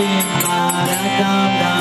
Singh Radha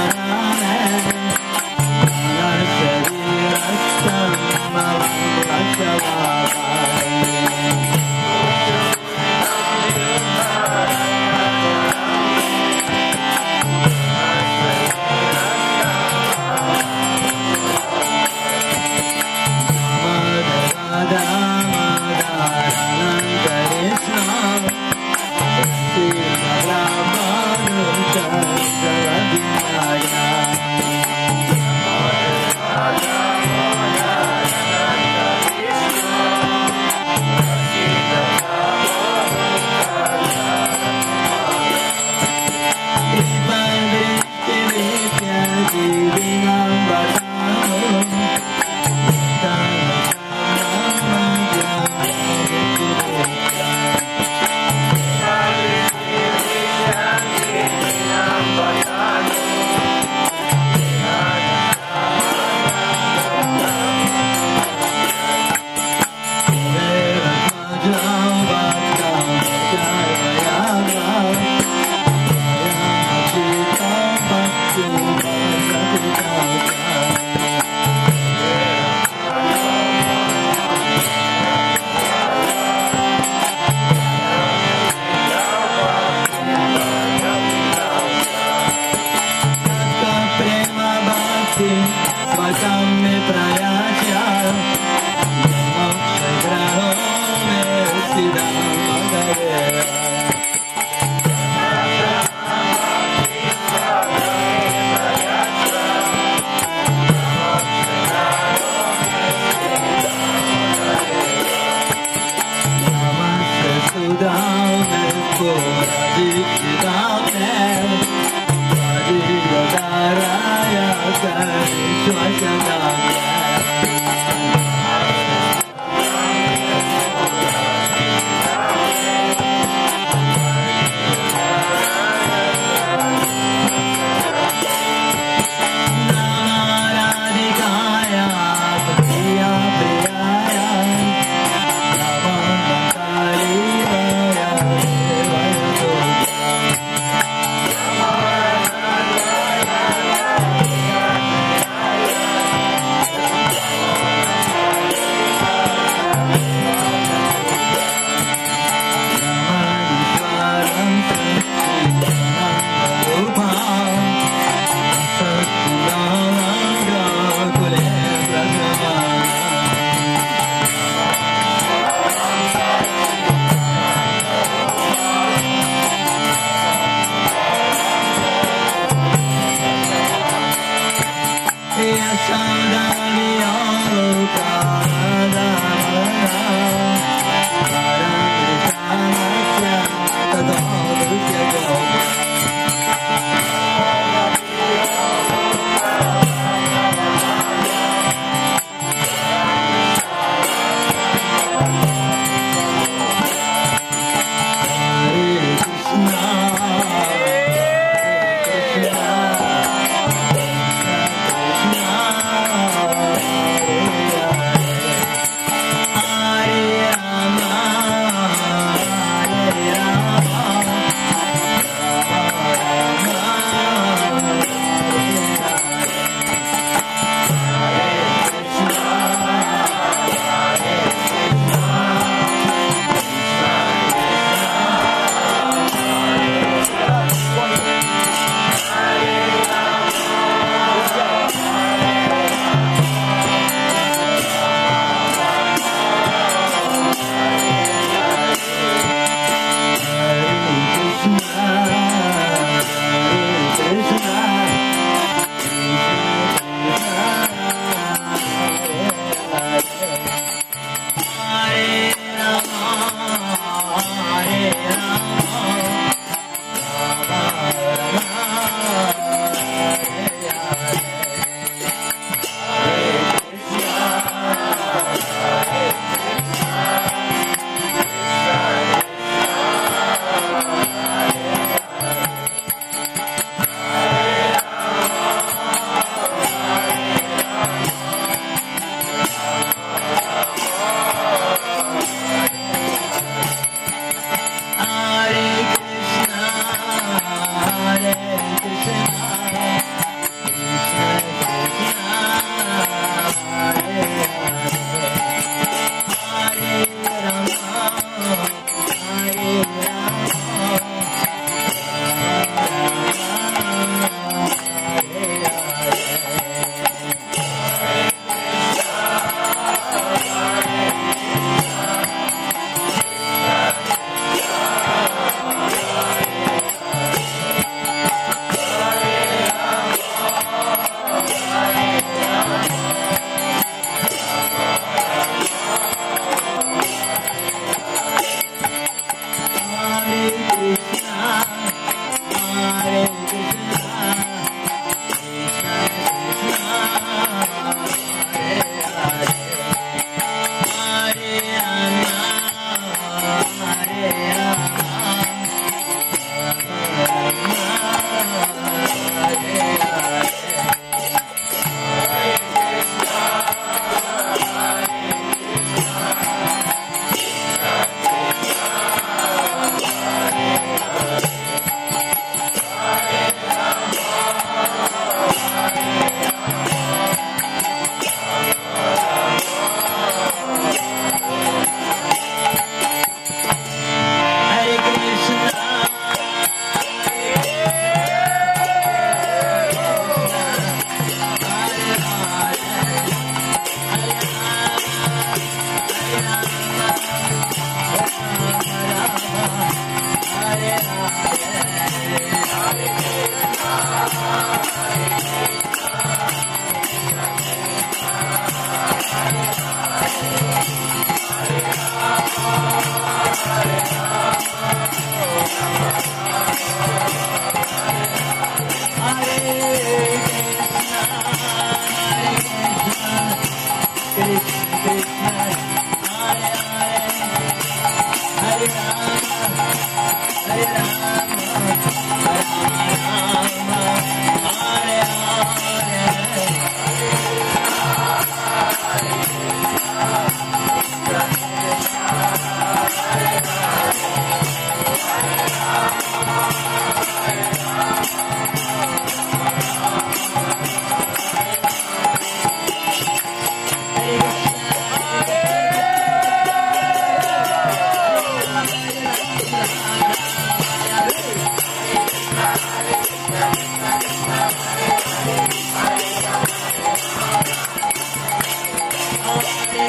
Yes, I'm down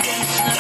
Yeah.